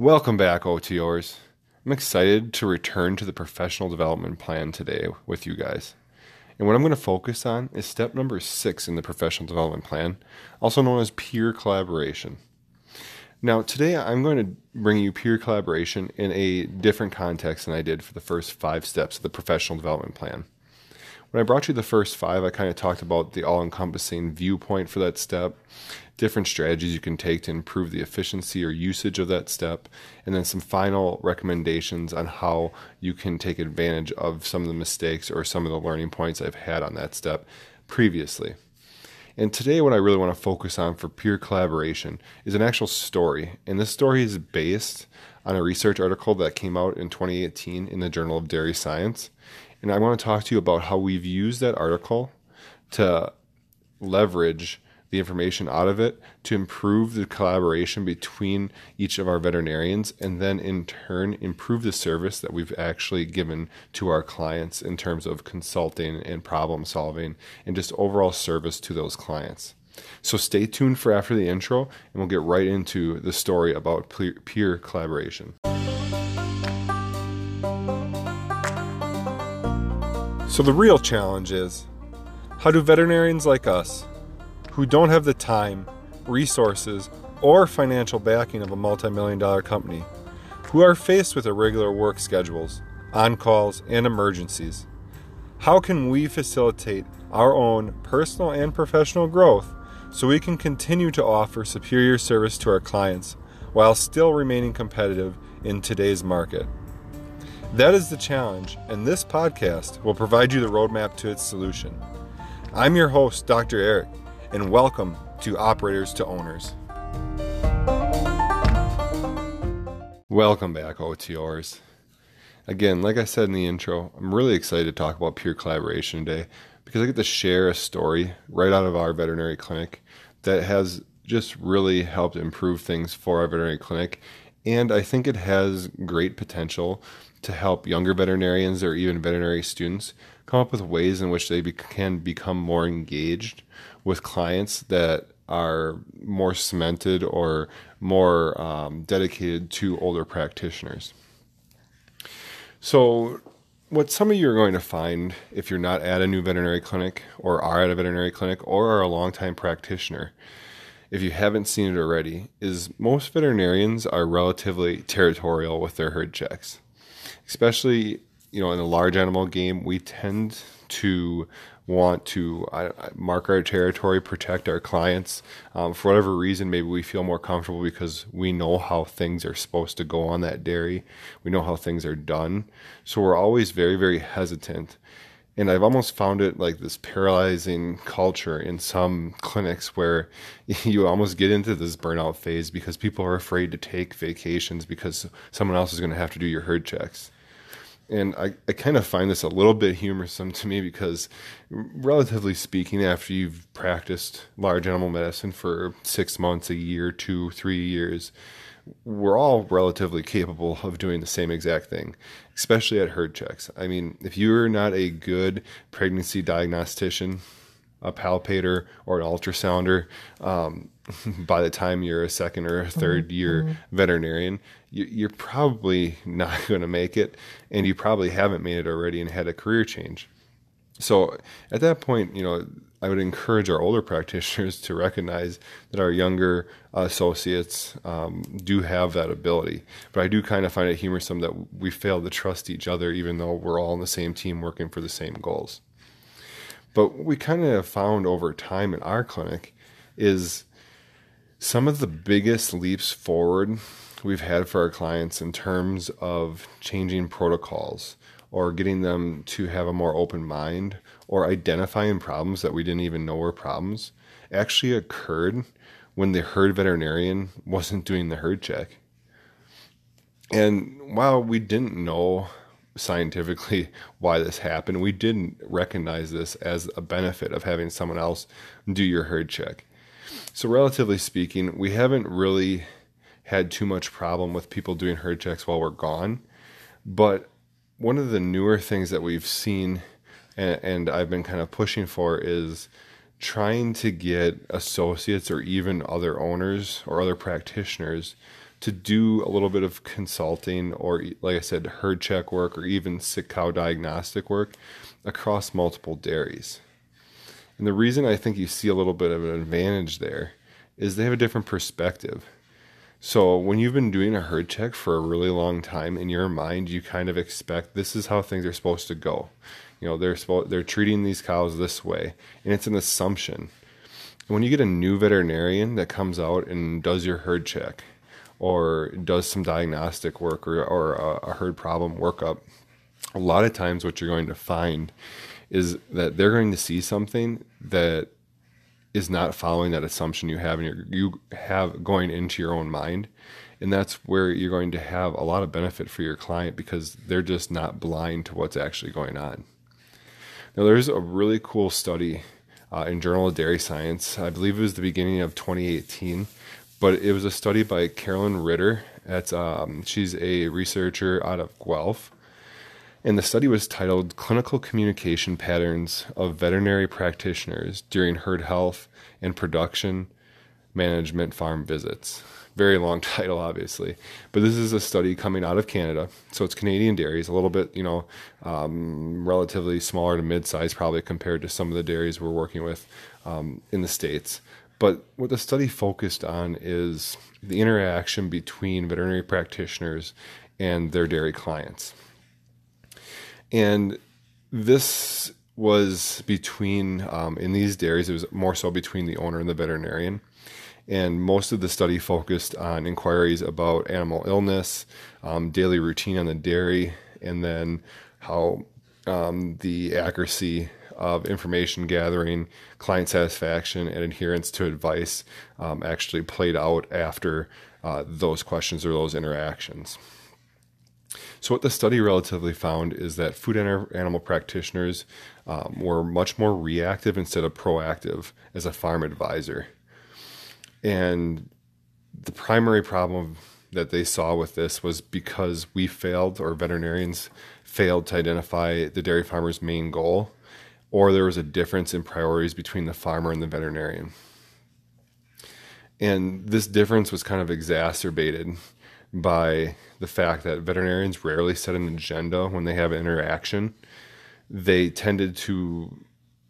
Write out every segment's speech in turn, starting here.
Welcome back, OTOers. I'm excited to return to the professional development plan today with you guys. And what I'm going to focus on is step number six in the professional development plan, also known as peer collaboration. Now, today I'm going to bring you peer collaboration in a different context than I did for the first five steps of the professional development plan. When I brought you the first five, I kind of talked about the all encompassing viewpoint for that step, different strategies you can take to improve the efficiency or usage of that step, and then some final recommendations on how you can take advantage of some of the mistakes or some of the learning points I've had on that step previously. And today, what I really want to focus on for peer collaboration is an actual story. And this story is based on a research article that came out in 2018 in the Journal of Dairy Science. And I want to talk to you about how we've used that article to leverage the information out of it to improve the collaboration between each of our veterinarians and then in turn improve the service that we've actually given to our clients in terms of consulting and problem solving and just overall service to those clients. So stay tuned for after the intro and we'll get right into the story about peer collaboration. So the real challenge is how do veterinarians like us who don't have the time, resources, or financial backing of a multi million dollar company, who are faced with irregular work schedules, on calls, and emergencies. How can we facilitate our own personal and professional growth so we can continue to offer superior service to our clients while still remaining competitive in today's market? That is the challenge, and this podcast will provide you the roadmap to its solution. I'm your host, Dr. Eric, and welcome to Operators to Owners. Welcome back, OTOers. Again, like I said in the intro, I'm really excited to talk about peer collaboration today because I get to share a story right out of our veterinary clinic that has just really helped improve things for our veterinary clinic. And I think it has great potential to help younger veterinarians or even veterinary students come up with ways in which they be- can become more engaged with clients that are more cemented or more um, dedicated to older practitioners. So, what some of you are going to find if you're not at a new veterinary clinic or are at a veterinary clinic or are a longtime practitioner, if you haven't seen it already, is most veterinarians are relatively territorial with their herd checks. Especially, you know, in the large animal game, we tend to want to mark our territory, protect our clients. Um, for whatever reason, maybe we feel more comfortable because we know how things are supposed to go on that dairy. We know how things are done. So we're always very, very hesitant. And I've almost found it like this paralyzing culture in some clinics where you almost get into this burnout phase because people are afraid to take vacations because someone else is going to have to do your herd checks and I, I kind of find this a little bit humorsome to me because, relatively speaking, after you've practiced large animal medicine for six months, a year, two, three years, we're all relatively capable of doing the same exact thing, especially at herd checks. I mean, if you're not a good pregnancy diagnostician, a palpator, or an ultrasounder, um, by the time you're a second or a 3rd mm-hmm. year mm-hmm. veterinarian, you, are probably not going to make it, and you probably haven't made it already and had a career change. So at that point, you know, I would encourage our older practitioners to recognize that our younger associates um, do have that ability. But I do kind of find it humorsome that we fail to trust each other, even though we're all on the same team working for the same goals. But we kind of found over time in our clinic is some of the biggest leaps forward we've had for our clients in terms of changing protocols or getting them to have a more open mind or identifying problems that we didn't even know were problems actually occurred when the herd veterinarian wasn't doing the herd check. And while we didn't know scientifically why this happened, we didn't recognize this as a benefit of having someone else do your herd check. So, relatively speaking, we haven't really had too much problem with people doing herd checks while we're gone. But one of the newer things that we've seen and, and I've been kind of pushing for is trying to get associates or even other owners or other practitioners to do a little bit of consulting or, like I said, herd check work or even sick cow diagnostic work across multiple dairies. And the reason I think you see a little bit of an advantage there is they have a different perspective. So when you've been doing a herd check for a really long time in your mind, you kind of expect this is how things are supposed to go. You know, they're they're treating these cows this way, and it's an assumption. When you get a new veterinarian that comes out and does your herd check, or does some diagnostic work or, or a, a herd problem workup, a lot of times what you're going to find is that they're going to see something that is not following that assumption you have and you have going into your own mind. And that's where you're going to have a lot of benefit for your client because they're just not blind to what's actually going on. Now there's a really cool study uh, in journal of dairy science. I believe it was the beginning of 2018 but it was a study by carolyn ritter. That's um, she's a researcher out of guelph and the study was titled Clinical Communication Patterns of Veterinary Practitioners During Herd Health and Production Management Farm Visits. Very long title, obviously. But this is a study coming out of Canada. So it's Canadian dairies, a little bit, you know, um, relatively smaller to mid size, probably compared to some of the dairies we're working with um, in the States. But what the study focused on is the interaction between veterinary practitioners and their dairy clients. And this was between, um, in these dairies, it was more so between the owner and the veterinarian. And most of the study focused on inquiries about animal illness, um, daily routine on the dairy, and then how um, the accuracy of information gathering, client satisfaction, and adherence to advice um, actually played out after uh, those questions or those interactions. So, what the study relatively found is that food animal practitioners um, were much more reactive instead of proactive as a farm advisor. And the primary problem that they saw with this was because we failed, or veterinarians failed to identify the dairy farmer's main goal, or there was a difference in priorities between the farmer and the veterinarian. And this difference was kind of exacerbated by the fact that veterinarians rarely set an agenda when they have interaction. They tended to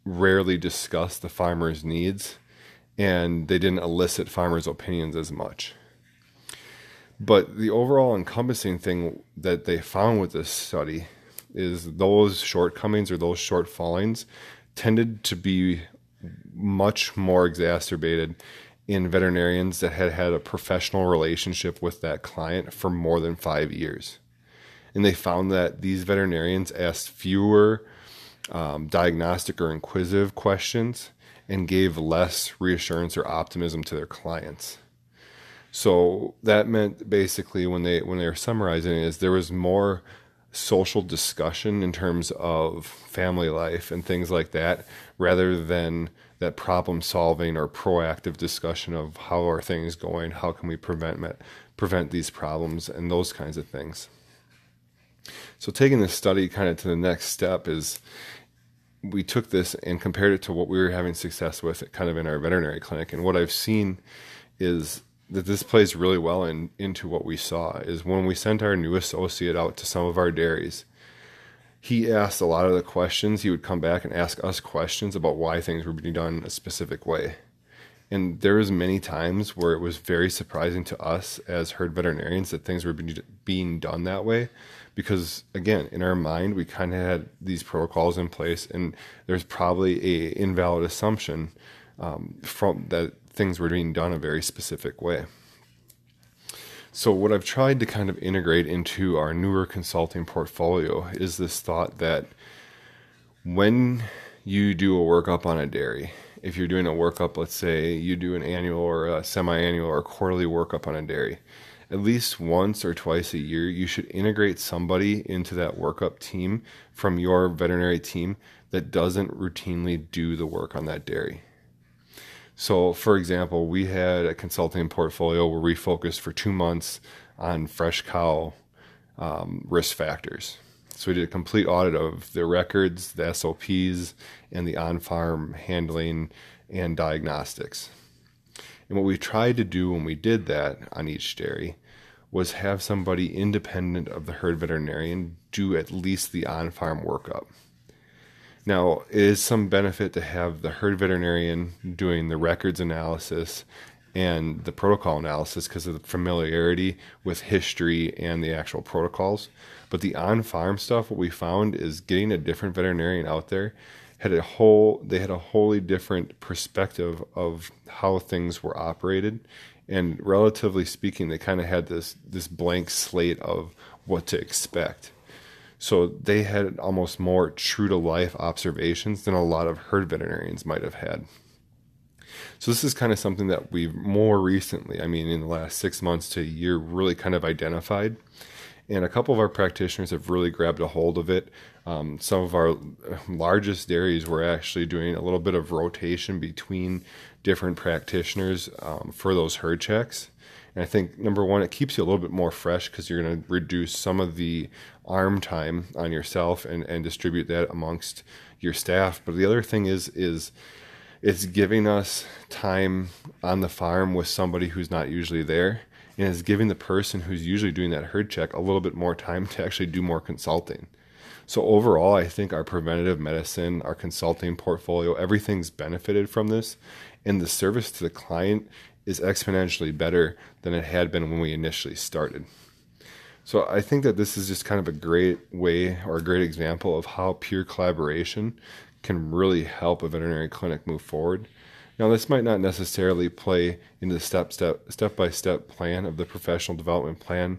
rarely discuss the farmer's needs and they didn't elicit farmers' opinions as much. But the overall encompassing thing that they found with this study is those shortcomings or those shortfallings tended to be much more exacerbated in veterinarians that had had a professional relationship with that client for more than five years. And they found that these veterinarians asked fewer um, diagnostic or inquisitive questions and gave less reassurance or optimism to their clients. So that meant basically when they when they were summarizing it is there was more social discussion in terms of family life and things like that rather than that problem solving or proactive discussion of how are things going, how can we prevent prevent these problems, and those kinds of things. So taking this study kind of to the next step is we took this and compared it to what we were having success with kind of in our veterinary clinic and what I've seen is that this plays really well in, into what we saw is when we sent our new associate out to some of our dairies he asked a lot of the questions. He would come back and ask us questions about why things were being done a specific way. And there was many times where it was very surprising to us as herd veterinarians that things were being done that way, because again, in our mind, we kind of had these protocols in place, and there's probably a invalid assumption um, from that things were being done a very specific way. So, what I've tried to kind of integrate into our newer consulting portfolio is this thought that when you do a workup on a dairy, if you're doing a workup, let's say you do an annual or a semi annual or quarterly workup on a dairy, at least once or twice a year, you should integrate somebody into that workup team from your veterinary team that doesn't routinely do the work on that dairy. So, for example, we had a consulting portfolio where we focused for two months on fresh cow um, risk factors. So, we did a complete audit of the records, the SOPs, and the on farm handling and diagnostics. And what we tried to do when we did that on each dairy was have somebody independent of the herd veterinarian do at least the on farm workup. Now, it is some benefit to have the herd veterinarian doing the records analysis and the protocol analysis because of the familiarity with history and the actual protocols. But the on farm stuff, what we found is getting a different veterinarian out there had a whole they had a wholly different perspective of how things were operated and relatively speaking they kind of had this this blank slate of what to expect so they had almost more true to life observations than a lot of herd veterinarians might have had so this is kind of something that we've more recently i mean in the last six months to a year really kind of identified and a couple of our practitioners have really grabbed a hold of it. Um, some of our largest dairies were actually doing a little bit of rotation between different practitioners um, for those herd checks. And I think number one, it keeps you a little bit more fresh because you're going to reduce some of the arm time on yourself and, and distribute that amongst your staff. But the other thing is is it's giving us time on the farm with somebody who's not usually there and is giving the person who's usually doing that herd check a little bit more time to actually do more consulting. So overall, I think our preventative medicine, our consulting portfolio, everything's benefited from this, and the service to the client is exponentially better than it had been when we initially started. So I think that this is just kind of a great way or a great example of how peer collaboration can really help a veterinary clinic move forward now, this might not necessarily play into the step step step by step plan of the professional development plan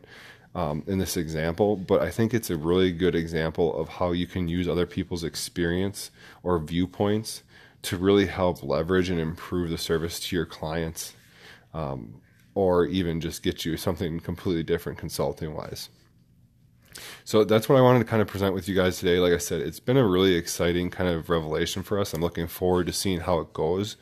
um, in this example, but I think it's a really good example of how you can use other people's experience or viewpoints to really help leverage and improve the service to your clients, um, or even just get you something completely different consulting wise. So that's what I wanted to kind of present with you guys today. Like I said, it's been a really exciting kind of revelation for us. I'm looking forward to seeing how it goes.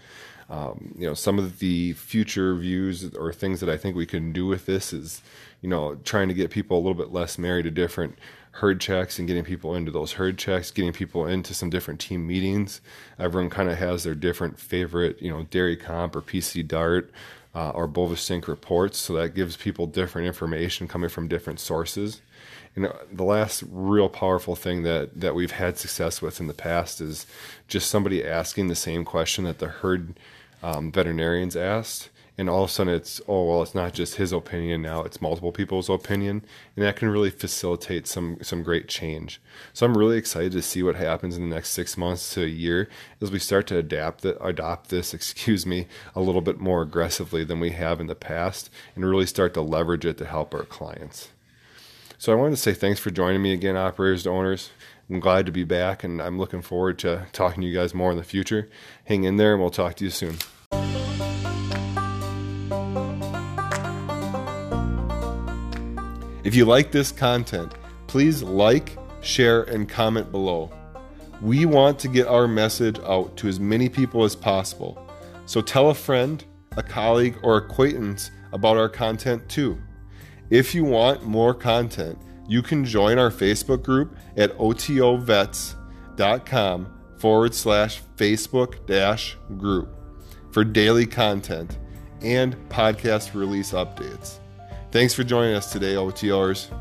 Um, you know, some of the future views or things that I think we can do with this is, you know, trying to get people a little bit less married to different herd checks and getting people into those herd checks, getting people into some different team meetings. Everyone kind of has their different favorite, you know, dairy comp or PC Dart uh, or Bovisync reports. So that gives people different information coming from different sources. And the last real powerful thing that, that we've had success with in the past is just somebody asking the same question that the herd um, veterinarians asked. And all of a sudden, it's oh well, it's not just his opinion now; it's multiple people's opinion, and that can really facilitate some some great change. So I'm really excited to see what happens in the next six months to a year as we start to adapt the, adopt this, excuse me, a little bit more aggressively than we have in the past, and really start to leverage it to help our clients. So I wanted to say thanks for joining me again, operators to owners. I'm glad to be back, and I'm looking forward to talking to you guys more in the future. Hang in there, and we'll talk to you soon. If you like this content, please like, share, and comment below. We want to get our message out to as many people as possible. So tell a friend, a colleague, or acquaintance about our content too. If you want more content, you can join our Facebook group at otovets.com forward slash Facebook dash group for daily content and podcast release updates. Thanks for joining us today, OTOers.